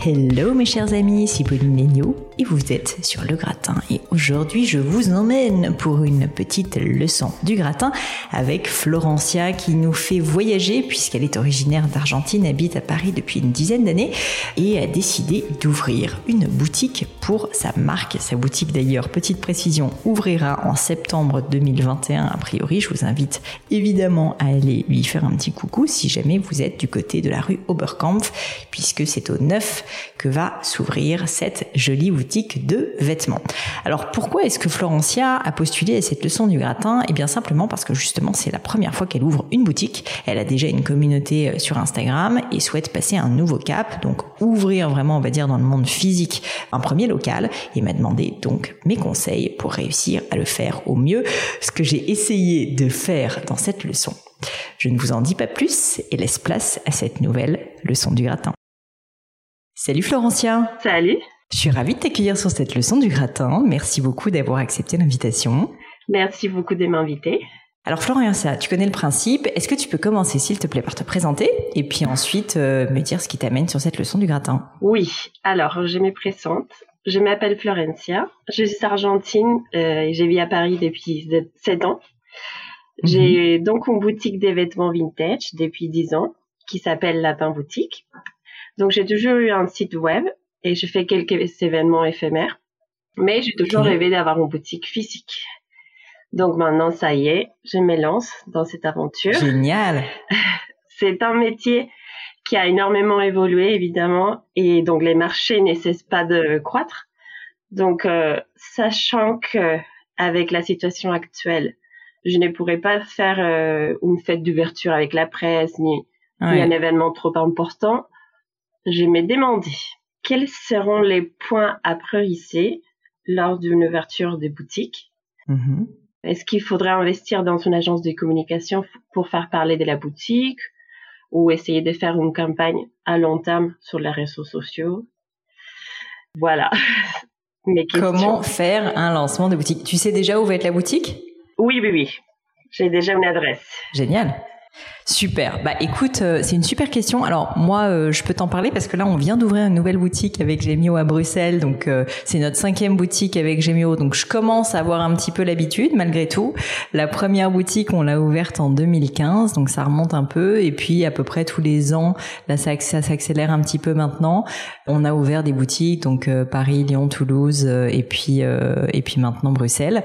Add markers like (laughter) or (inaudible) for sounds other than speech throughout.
Hello mes chers amis, c'est Pauline Legno et vous êtes sur le gratin et aujourd'hui je vous emmène pour une petite leçon du gratin avec Florencia qui nous fait voyager puisqu'elle est originaire d'Argentine, habite à Paris depuis une dizaine d'années et a décidé d'ouvrir une boutique pour sa marque. Sa boutique d'ailleurs, petite précision, ouvrira en septembre 2021 a priori. Je vous invite évidemment à aller lui faire un petit coucou si jamais vous êtes du côté de la rue Oberkampf puisque c'est au 9 que va s'ouvrir cette jolie boutique de vêtements. Alors pourquoi est-ce que Florencia a postulé à cette leçon du gratin? Eh bien simplement parce que justement c'est la première fois qu'elle ouvre une boutique. Elle a déjà une communauté euh, sur Instagram et souhaite passer un nouveau cap, donc ouvrir vraiment on va dire dans le monde physique un premier local et m'a demandé donc mes conseils pour réussir à le faire au mieux, ce que j'ai essayé de faire dans cette leçon. Je ne vous en dis pas plus et laisse place à cette nouvelle leçon du gratin. Salut Florencia. Salut. Je suis ravie de t'accueillir sur cette leçon du gratin. Merci beaucoup d'avoir accepté l'invitation. Merci beaucoup de m'inviter. Alors Florencia, tu connais le principe. Est-ce que tu peux commencer, s'il te plaît, par te présenter et puis ensuite euh, me dire ce qui t'amène sur cette leçon du gratin? Oui. Alors, je me présente. Je m'appelle Florencia. Je suis argentine euh, et j'ai vécu à Paris depuis 7 ans. J'ai donc une boutique de vêtements vintage depuis 10 ans qui s'appelle Lapin Boutique. Donc j'ai toujours eu un site web et je fais quelques événements éphémères, mais j'ai toujours rêvé d'avoir une boutique physique. Donc maintenant, ça y est, je me lance dans cette aventure. Génial. (laughs) C'est un métier qui a énormément évolué, évidemment, et donc les marchés ne cessent pas de croître. Donc, euh, sachant que avec la situation actuelle, je ne pourrais pas faire euh, une fête d'ouverture avec la presse ni, ni un événement trop important, je me demandé quels seront les points à prioriser lors d'une ouverture des boutiques? Mm-hmm. Est-ce qu'il faudrait investir dans une agence de communication pour faire parler de la boutique ou essayer de faire une campagne à long terme sur les réseaux sociaux? Voilà. (laughs) Comment faire un lancement de boutique? Tu sais déjà où va être la boutique? Oui, oui, oui. J'ai déjà une adresse. Génial. Super. Bah écoute, euh, c'est une super question. Alors moi, euh, je peux t'en parler parce que là, on vient d'ouvrir une nouvelle boutique avec Gemio à Bruxelles. Donc euh, c'est notre cinquième boutique avec Gemio. Donc je commence à avoir un petit peu l'habitude malgré tout. La première boutique, on l'a ouverte en 2015, donc ça remonte un peu. Et puis à peu près tous les ans, là ça, s'accélère un petit peu maintenant. On a ouvert des boutiques, donc Paris, Lyon, Toulouse, et puis et puis maintenant Bruxelles.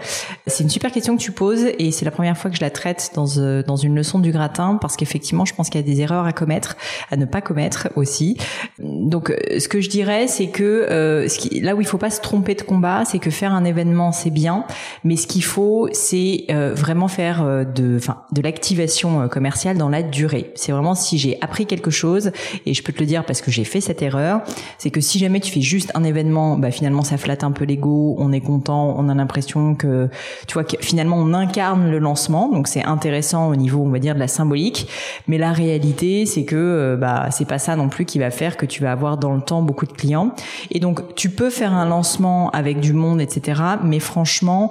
C'est une super question que tu poses et c'est la première fois que je la traite dans dans une leçon du gratin parce qu'effectivement, je pense qu'il y a des erreurs à commettre, à ne pas commettre aussi. Donc, euh, ce que je dirais, c'est que euh, là où il faut pas se tromper de combat, c'est que faire un événement, c'est bien, mais ce qu'il faut, c'est euh, vraiment faire de l'activation commerciale dans la durée. C'est vraiment si j'ai appris quelque chose, et je peux te le dire parce que j'ai fait cette erreur, c'est que si jamais tu fais juste un événement, bah finalement ça flatte un peu l'ego, on est content, on a l'impression que, tu vois, que finalement on incarne le lancement, donc c'est intéressant au niveau, on va dire, de la symbolique. Mais la réalité, c'est que euh, bah c'est pas ça non plus qui va faire que tu vas avoir dans le temps beaucoup de clients. Et donc tu peux faire un lancement avec du monde, etc. Mais franchement,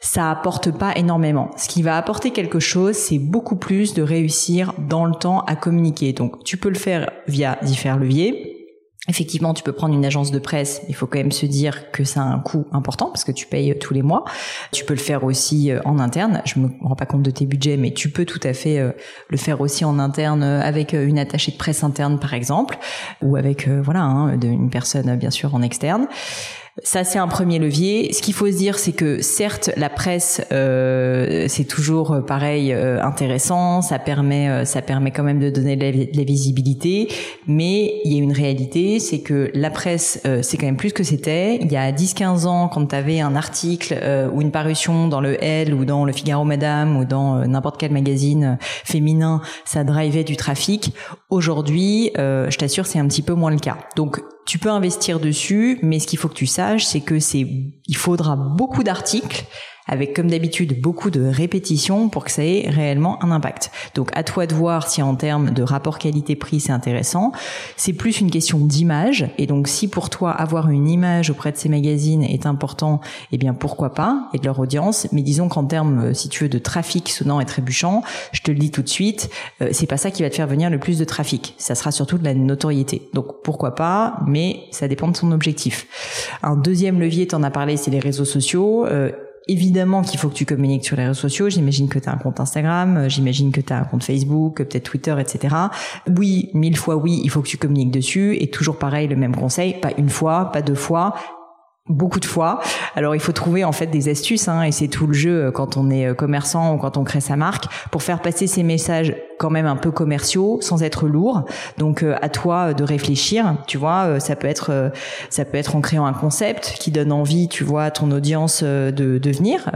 ça apporte pas énormément. Ce qui va apporter quelque chose, c'est beaucoup plus de réussir dans le temps à communiquer. Donc tu peux le faire via différents leviers Effectivement, tu peux prendre une agence de presse, il faut quand même se dire que ça a un coût important parce que tu payes tous les mois. Tu peux le faire aussi euh, en interne. Je me rends pas compte de tes budgets, mais tu peux tout à fait euh, le faire aussi en interne euh, avec une attachée de presse interne, par exemple, ou avec voilà hein, une personne bien sûr en externe. Ça, c'est un premier levier. Ce qu'il faut se dire, c'est que certes, la presse, euh, c'est toujours euh, pareil euh, intéressant. Ça permet, ça permet quand même de donner de la, visibilité. Mais il y a une réalité, c'est que la presse, c'est quand même plus que c'était. Il y a 10-15 ans, quand tu avais un article ou une parution dans le L ou dans le Figaro Madame ou dans n'importe quel magazine féminin, ça drivait du trafic. Aujourd'hui, je t'assure, c'est un petit peu moins le cas. Donc tu peux investir dessus, mais ce qu'il faut que tu saches, c'est que c'est, il faudra beaucoup d'articles avec comme d'habitude beaucoup de répétitions pour que ça ait réellement un impact. Donc à toi de voir si en termes de rapport qualité-prix c'est intéressant. C'est plus une question d'image et donc si pour toi avoir une image auprès de ces magazines est important, eh bien pourquoi pas et de leur audience. Mais disons qu'en termes, euh, si tu veux, de trafic sonnant et trébuchant, je te le dis tout de suite, euh, c'est pas ça qui va te faire venir le plus de trafic. Ça sera surtout de la notoriété. Donc pourquoi pas, mais ça dépend de son objectif. Un deuxième levier, tu en as parlé, c'est les réseaux sociaux. Euh, évidemment qu'il faut que tu communiques sur les réseaux sociaux. J'imagine que tu as un compte Instagram, euh, j'imagine que tu as un compte Facebook, peut-être Twitter, etc. Oui, mille fois oui, il faut que tu communiques dessus. Et toujours pareil, le même conseil, pas une fois, pas deux fois, beaucoup de fois. Alors il faut trouver en fait des astuces hein, et c'est tout le jeu euh, quand on est euh, commerçant ou quand on crée sa marque pour faire passer ces messages quand même un peu commerciaux sans être lourds. Donc euh, à toi de réfléchir, tu vois, ça peut être ça peut être en créant un concept qui donne envie, tu vois, à ton audience de, de venir.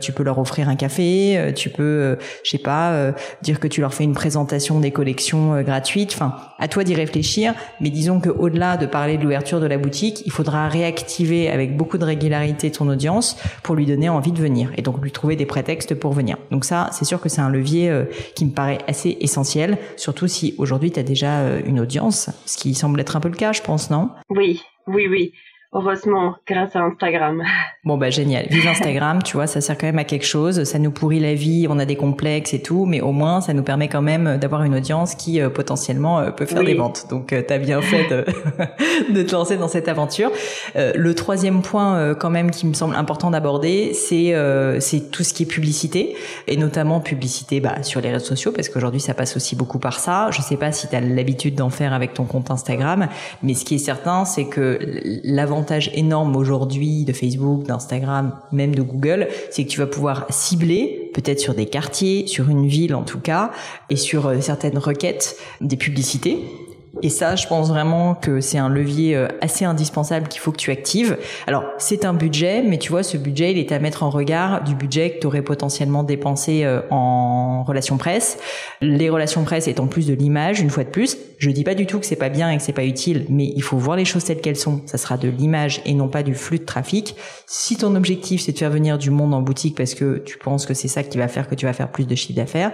tu peux leur offrir un café, tu peux je sais pas dire que tu leur fais une présentation des collections gratuites. Enfin, à toi d'y réfléchir, mais disons que au-delà de parler de l'ouverture de la boutique, il faudra réactiver avec beaucoup de régularité ton audience pour lui donner envie de venir et donc lui trouver des prétextes pour venir. Donc ça, c'est sûr que c'est un levier euh, qui me paraît assez essentiel, surtout si aujourd'hui tu as déjà euh, une audience, ce qui semble être un peu le cas, je pense, non? Oui, oui, oui. Heureusement, grâce à Instagram. (laughs) Bon bah génial. Vive Instagram, tu vois, ça sert quand même à quelque chose. Ça nous pourrit la vie, on a des complexes et tout, mais au moins ça nous permet quand même d'avoir une audience qui euh, potentiellement euh, peut faire des ventes. Donc euh, t'as bien fait de, (laughs) de, te lancer dans cette aventure. le troisième point quand même qui me semble important d'aborder, c'est c'est tout ce qui est publicité et notamment publicité bah, sur les réseaux sociaux parce qu'aujourd'hui ça passe aussi beaucoup par ça. Je sais pas si tu as l'habitude d'en faire avec ton compte Instagram, mais ce qui est certain, c'est que l'avantage énorme aujourd'hui de Facebook, Instagram, même de Google, c'est que tu vas pouvoir cibler, peut-être sur des quartiers, sur une ville en tout cas, et sur euh, certaines requêtes, des publicités et ça, je pense vraiment que c'est un levier euh, assez indispensable qu'il faut que tu actives. Alors, c'est un budget, mais tu vois, ce budget, il est à mettre en regard du budget que tu aurais potentiellement dépensé euh, en relations presse. Les relations presse étant plus de l'image, une fois de plus. Je dis pas du tout que c'est pas bien et que c'est pas utile, mais il faut voir les choses telles qu'elles sont. Ça sera de l'image et non pas du flux de trafic. Si ton objectif, c'est de faire venir du monde en boutique parce que tu penses que c'est ça qui va faire que tu vas faire plus de chiffre d'affaires,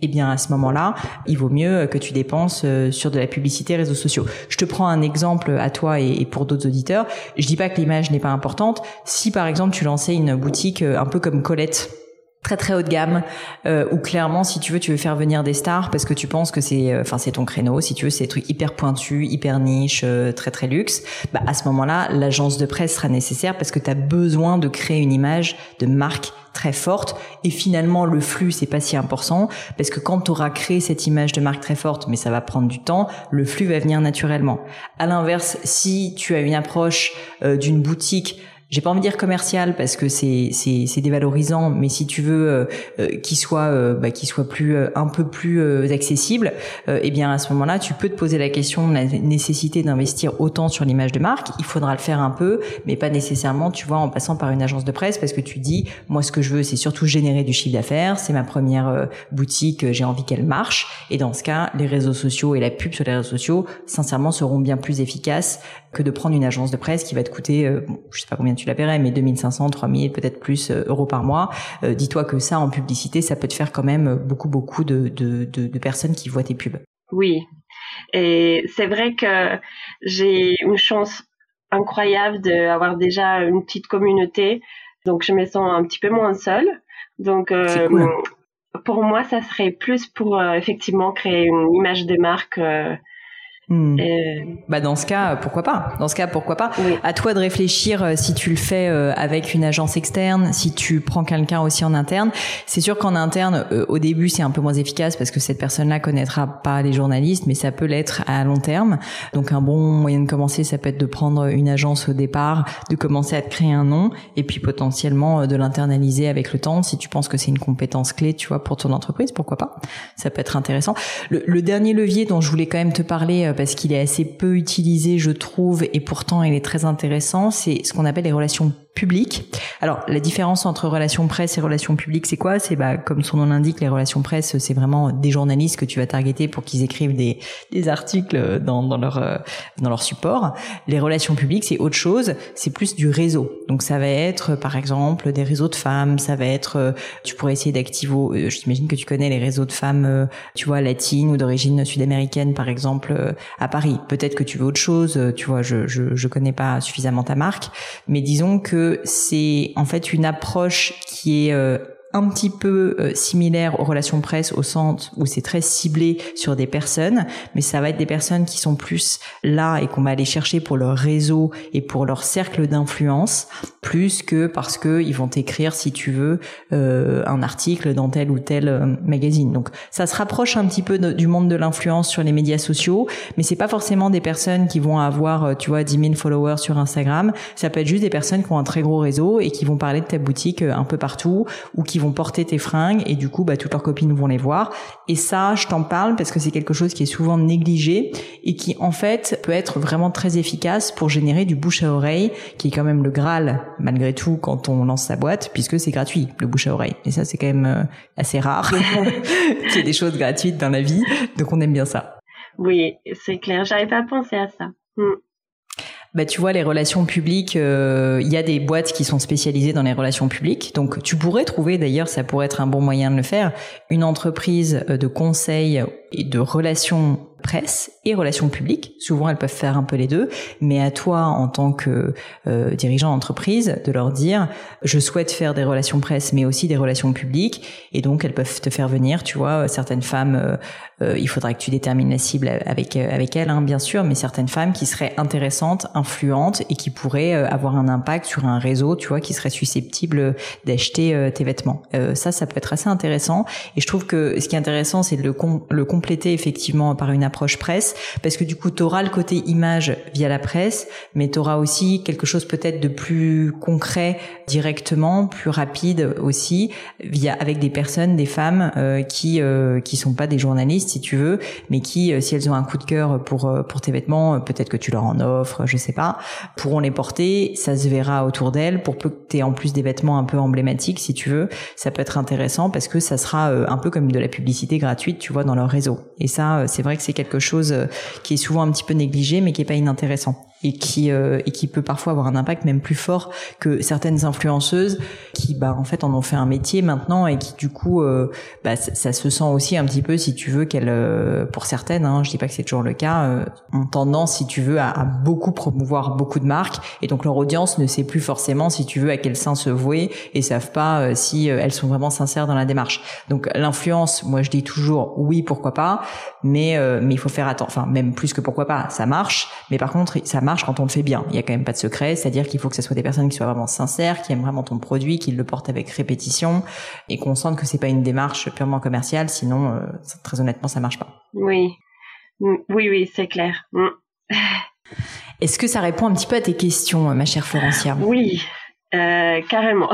eh bien à ce moment-là, il vaut mieux que tu dépenses euh, sur de la publicité réseaux sociaux. Je te prends un exemple à toi et pour d'autres auditeurs. Je dis pas que l'image n'est pas importante. Si par exemple tu lançais une boutique euh, un peu comme Colette très très haut de gamme euh, ou clairement si tu veux tu veux faire venir des stars parce que tu penses que c'est euh, enfin c'est ton créneau. Si tu veux c'est des trucs hyper pointus hyper niche très très luxe. Bah à ce moment-là l'agence de presse sera nécessaire parce que tu as besoin de créer une image de marque très forte. Et finalement le flux c'est pas si important parce que quand tu auras créé cette image de marque très forte mais ça va prendre du temps le flux va venir naturellement. À l'inverse si tu as une approche euh, d'une boutique j'ai pas envie de dire commercial parce que c'est c'est c'est dévalorisant mais si tu veux euh, euh qu'il soit euh, bah, qu'il soit plus euh, un peu plus accessible eh bien à ce moment-là tu peux te poser la question de la nécessité d'investir autant sur l'image de marque. Il faudra le faire un peu mais pas nécessairement tu vois en passant par une agence de presse parce que tu dis moi ce que je veux c'est surtout générer du chiffre d'affaires. C'est ma première boutique j'ai envie qu'elle marche. Et dans ce cas les réseaux sociaux et la pub sur les réseaux sociaux sincèrement seront bien plus efficaces que de prendre une agence de presse qui va te coûter je sais pas combien tu la paierais, mais 2500, 3000, peut-être plus euh, euros par mois. Euh, dis-toi que ça, en publicité, ça peut te faire quand même beaucoup, beaucoup de, de, de, personnes qui voient tes pubs. Oui. Et c'est vrai que j'ai une chance incroyable d'avoir déjà une petite communauté. Donc, je me sens un petit peu moins seule. Donc, euh, pour moi, ça serait plus pour effectivement créer une image de marque Hmm. Bah dans ce cas, pourquoi pas Dans ce cas, pourquoi pas À toi de réfléchir euh, si tu le fais euh, avec une agence externe, si tu prends quelqu'un aussi en interne. C'est sûr qu'en interne, au début, c'est un peu moins efficace parce que cette personne-là connaîtra pas les journalistes, mais ça peut l'être à long terme. Donc un bon moyen de commencer, ça peut être de prendre une agence au départ, de commencer à te créer un nom, et puis potentiellement de l'internaliser avec le temps. Si tu penses que c'est une compétence clé, tu vois, pour ton entreprise, pourquoi pas Ça peut être intéressant. Le, le dernier levier dont je voulais quand même te parler parce qu'il est assez peu utilisé, je trouve, et pourtant il est très intéressant, c'est ce qu'on appelle les relations Alors la différence entre relations presse et relations publiques, c'est quoi? C'est bah comme son nom l'indique, les relations presse, c'est vraiment des journalistes que tu vas targeter pour qu'ils écrivent des, des articles dans, dans leur euh, dans leur support. Les relations publiques, c'est autre chose, c'est plus du réseau. Donc ça va être par exemple des réseaux de femmes, ça va être euh, tu pourrais essayer d'activer euh, j'imagine que tu connais les réseaux de femmes tu vois latines ou d'origine sud-américaine par exemple à Paris. Peut-être que tu veux autre chose, tu vois, je je je connais pas suffisamment ta marque, mais disons que c'est en fait une approche qui est euh, un petit peu euh, similaire aux relations presse au centre où c'est très ciblé sur des personnes, mais ça va être des personnes qui sont plus là et qu'on va aller chercher pour leur réseau et pour leur cercle d'influence, plus que parce que ils vont écrire si tu veux euh, un article dans tel ou tel euh, magazine. Donc ça se rapproche un petit peu du monde de l'influence sur les médias sociaux, mais c'est pas forcément des personnes qui vont avoir tu vois 10 000 followers sur Instagram. Ça peut être juste des personnes qui ont un très gros réseau et qui vont parler de ta boutique un peu partout ou qui vont porter tes fringues et du coup bah toutes leurs copines vont les voir. Et ça je t'en parle parce que c'est quelque chose qui est souvent négligé et qui en fait peut être vraiment très efficace pour générer du bouche à oreille qui est quand même le graal malgré tout quand on lance sa boîte puisque c'est gratuit le bouche à oreille. Et ça c'est quand même euh, assez rare (laughs) qu'il y ait des choses gratuites dans la vie. Donc on aime bien ça. Oui c'est clair. J'avais pas pensé à ça. Hmm bah tu vois les relations publiques, euh, il y a des boîtes qui sont spécialisées dans les relations publiques. Donc tu pourrais trouver d'ailleurs, ça pourrait être un bon moyen de le faire, une entreprise euh, de conseil et de relations presse et relations publiques. Souvent, elles peuvent faire un peu les deux, mais à toi, en tant que euh, dirigeant d'entreprise, de leur dire, je souhaite faire des relations presse, mais aussi des relations publiques, et donc elles peuvent te faire venir. Tu vois, certaines femmes, euh, euh, il faudra que tu détermines la cible avec avec elles, hein, bien sûr, mais certaines femmes qui seraient intéressantes, influentes et qui pourraient avoir un impact sur un réseau, tu vois, qui serait susceptible d'acheter tes vêtements. ça, ça peut être assez intéressant. Et je trouve que ce qui est intéressant, c'est de le, le compléter effectivement par une approche presse, parce que du coup, tu auras le côté image via la presse, mais tu auras aussi quelque chose peut-être de plus concret directement, plus rapide aussi, via avec des personnes, des femmes euh, qui euh, qui sont pas des journalistes si tu veux, mais qui, euh, si elles ont un coup de cœur pour euh, pour tes vêtements, peut-être que tu leur en offres, je sais pas, pourront les porter, ça se verra autour d'elles, pour peu que tu en plus des vêtements un peu emblématiques si tu veux, ça peut être intéressant parce que ça sera un peu comme de la publicité gratuite, tu vois, dans leur réseau. Et ça, c'est vrai que c'est quelque chose qui est souvent un petit peu négligé, mais qui est pas inintéressant et qui euh, et qui peut parfois avoir un impact même plus fort que certaines influenceuses qui bah en fait en ont fait un métier maintenant et qui du coup euh, bah ça, se sent aussi un petit peu si tu veux qu'elles euh, pour certaines hein, je dis pas que c'est toujours le cas ont tendance si tu veux à, beaucoup promouvoir beaucoup de marques et donc leur audience ne sait plus forcément si tu veux à quel sein se vouer et savent pas si elles sont vraiment sincères dans la démarche. Donc l'influence moi je dis toujours oui pourquoi pas mais mais il faut faire attention enfin même plus que pourquoi pas ça marche mais par contre ça marche quand on le fait bien. Il y a quand même pas de secret, c'est-à-dire qu'il faut que ce soit des personnes qui soient vraiment sincères, qui aiment vraiment ton produit, qui le portent avec répétition et qu'on sente que c'est pas une démarche purement commerciale, sinon euh, très honnêtement ça marche pas. Oui. Mm, oui oui, c'est clair. Mm. (laughs) Est-ce que ça répond un petit peu à tes questions, ma chère Florencia? Oui, euh, carrément.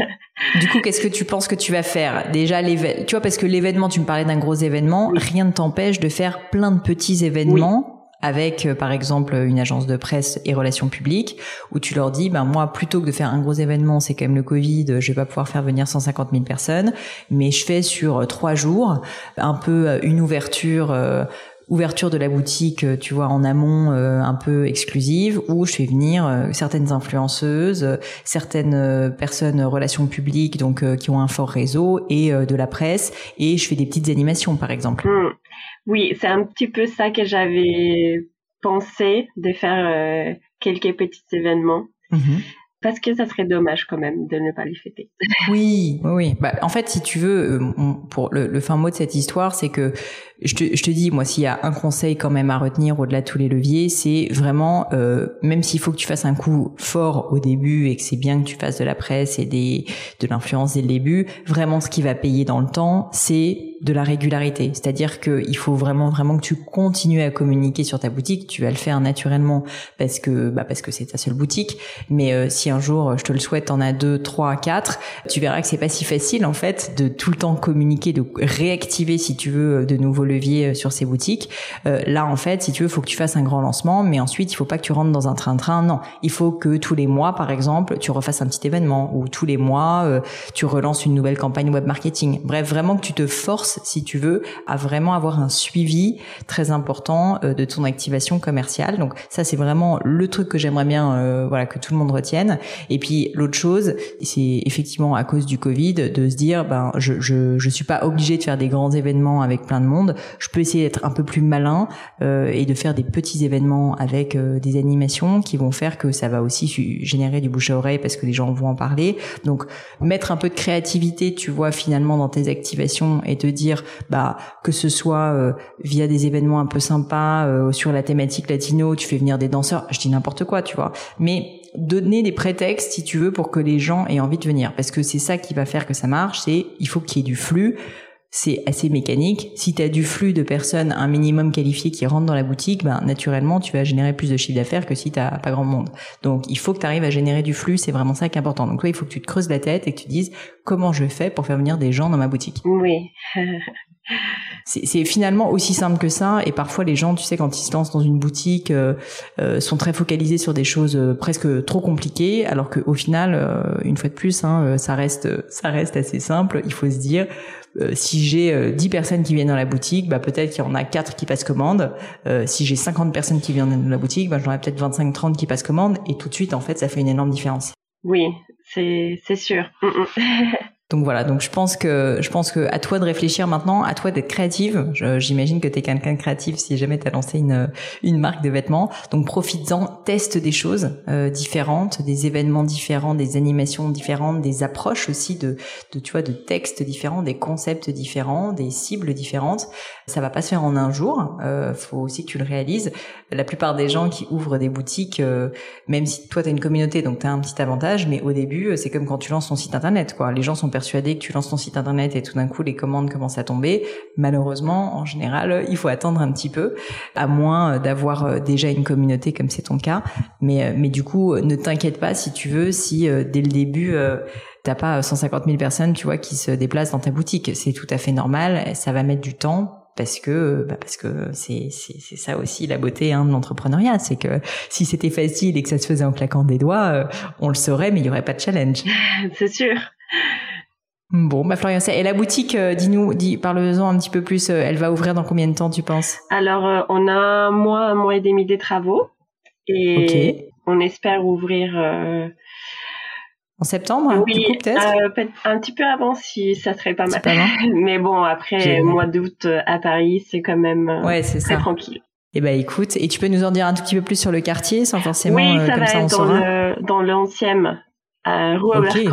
(laughs) du coup, qu'est-ce que tu penses que tu vas faire? Déjà, tu vois, parce que l'événement, tu me parlais d'un gros événement, rien ne t'empêche de faire plein de petits événements avec euh, par exemple une agence de presse et relations publiques où tu leur dis ben moi plutôt que de faire un gros événement c'est quand même le Covid je vais pas pouvoir faire venir 150 000 personnes mais je fais sur euh, trois jours un peu euh, une ouverture ouverture de la boutique, tu vois, en amont un peu exclusive, où je fais venir certaines influenceuses, certaines personnes relations publiques, donc qui ont un fort réseau, et de la presse, et je fais des petites animations, par exemple. Mmh. Oui, c'est un petit peu ça que j'avais pensé de faire euh, quelques petits événements. Mhm. Parce que ça serait dommage quand même de ne pas les fêter. Oui, oui. Bah, en fait, si tu veux, euh, pour le, fin mot de cette histoire, c'est que je te, je te dis, moi, s'il y a un conseil quand même à retenir au-delà de tous les leviers, c'est vraiment, euh, même s'il faut que tu fasses un coup fort au début et que c'est bien que tu fasses de la presse et des, de l'influence dès le début, vraiment ce qui va payer dans le temps, c'est de la régularité. C'est-à-dire qu'il faut vraiment, vraiment que tu continues à communiquer sur ta boutique. Tu vas le faire naturellement parce que, bah, parce que c'est ta seule boutique. Mais euh, si un jour, je te le souhaite, en as deux, trois, quatre, tu verras que c'est pas si facile, en fait, de tout le temps communiquer, de réactiver, si tu veux, de nouveaux leviers euh, sur ces boutiques. Euh, là, en fait, si tu veux, faut que tu fasses un grand lancement, mais ensuite, il faut pas que tu rentres dans un train-train. Non, il faut que tous les mois, par exemple, tu refasses un petit événement ou tous les mois, tu relances une nouvelle campagne web marketing. Bref, vraiment que tu te forces si tu veux, à vraiment avoir un suivi très important euh, de ton activation commerciale. Donc ça, c'est vraiment le truc que j'aimerais bien, euh, voilà, que tout le monde retienne. Et puis l'autre chose, c'est effectivement à cause du Covid de se dire, ben, je, je, je suis pas obligé de faire des grands événements avec plein de monde. Je peux essayer d'être un peu plus malin euh, et de faire des petits événements avec des animations qui vont faire que ça va aussi générer du bouche à oreille parce que les gens vont en parler. Donc mettre un peu de créativité, tu vois, finalement dans tes activations et te dire bah que ce soit euh, via des événements un peu sympas euh, sur la thématique latino, tu fais venir des danseurs, je dis n'importe quoi, tu vois. Mais donner des prétextes si tu veux pour que les gens aient envie de venir parce que c'est ça qui va faire que ça marche, c'est il faut qu'il y ait du flux c'est assez mécanique. Si tu as du flux de personnes, un minimum qualifié qui rentrent dans la boutique, ben, naturellement, tu vas générer plus de chiffre d'affaires que si tu pas grand monde. Donc, il faut que tu arrives à générer du flux, c'est vraiment ça qui est important. Donc, toi, il faut que tu te creuses la tête et que tu dises comment je fais pour faire venir des gens dans ma boutique? Oui. (laughs) c'est finalement aussi simple que ça. Et parfois, les gens, tu sais, quand ils se lancent dans une boutique, euh, euh, sont très focalisés sur des choses euh, presque trop compliquées, alors qu'au final, une fois de plus, hein, ça reste, ça reste assez simple. Il faut se dire, euh, si j'ai 10 euh, personnes qui viennent dans la boutique, bah peut-être qu'il y en a 4 qui passent commande. Euh, si j'ai 50 personnes qui viennent dans la boutique, bah j'en ai peut-être 25 30 qui passent commande et tout de suite en fait, ça fait une énorme différence. Oui, c'est c'est sûr. (laughs) Donc voilà, donc je pense que je pense que à toi de réfléchir maintenant, à toi d'être créative. J'imagine que tu es quelqu'un de créatif si jamais tu as lancé une une marque de vêtements. Donc profites-en, teste des choses euh, différentes, des événements différents, des animations différentes, des approches aussi de de tu vois de textes différents, des concepts différents, des cibles différentes. Ça va pas se faire en un jour. Euh, faut aussi que tu le réalises. La plupart des gens qui ouvrent des boutiques, euh, même si toi tu as une communauté, donc tu as un petit avantage, mais au début c'est comme quand tu lances ton site internet. Quoi, les gens sont persuadé que tu lances ton site internet et tout d'un coup les commandes commencent à tomber. Malheureusement, en général, il faut attendre un petit peu, à moins d'avoir euh, déjà une communauté comme c'est ton cas. Mais, euh, mais du coup, ne t'inquiète pas si tu veux, si euh, dès le début t'as pas 150 000 personnes, tu vois, qui se déplacent dans ta boutique. C'est tout à fait normal. Ça va mettre du temps parce que bah parce que c'est c'est ça aussi la beauté hein, de l'entrepreneuriat, c'est que si c'était facile et que ça se faisait en claquant des doigts, on le saurait, mais il y aurait pas de challenge. (laughs) c'est sûr. Bon, bah Florian, et la boutique, euh, dis-nous, dis, parle-en un petit peu plus. Euh, elle va ouvrir dans combien de temps, tu penses? Alors, euh, on a un mois, un mois et demi des travaux, et on espère ouvrir en septembre, oui, peut-être? un petit peu avant si ça serait pas mal. (laughs) Mais bon, après mois d'août à Paris, c'est quand même ouais, c'est très ça. tranquille. Eh ben écoute, et tu peux nous en dire un tout petit peu plus sur le quartier, sans forcément oui, ça comme va ça être dans le dans l'ancienne rue okay.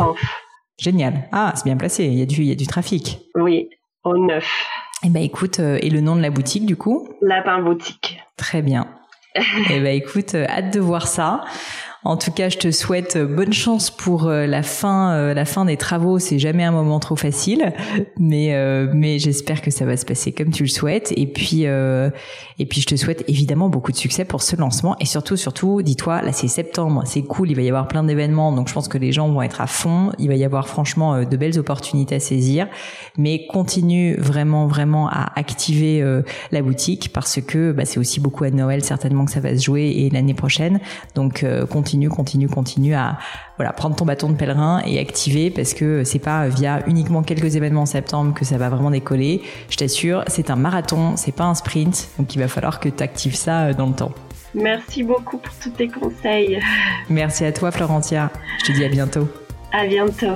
Génial. Ah, c'est bien placé. Il y a du, il y a du trafic. Oui, au neuf. Eh ben écoute, euh, et le nom de la boutique du coup? Lapin Boutique. Très bien. (laughs) eh ben écoute, euh, hâte de voir ça. En tout cas, je te souhaite euh, bonne chance pour euh, la fin, euh, la fin des travaux. C'est jamais un moment trop facile, mais mais j'espère que ça va se passer comme tu le souhaites. Et puis et puis je te souhaite évidemment beaucoup de succès pour ce lancement et surtout surtout, dis-toi, là c'est septembre, c'est cool, il va y avoir plein d'événements, donc je pense que les gens vont être à fond. Il va y avoir franchement de belles opportunités à saisir, mais continue vraiment vraiment à activer la boutique parce que bah, c'est aussi beaucoup à Noël certainement que ça va se jouer et l'année prochaine. Donc continue continue, continue, continue à voilà prendre ton bâton de pèlerin et activer parce que c'est pas via uniquement quelques événements en septembre que ça va vraiment décoller. Je t'assure, c'est un marathon, c'est pas un sprint, donc il va falloir que tu actives ça euh, dans le temps. Merci beaucoup pour tous tes conseils. Merci à toi Florentia. Je te dis à bientôt. À bientôt.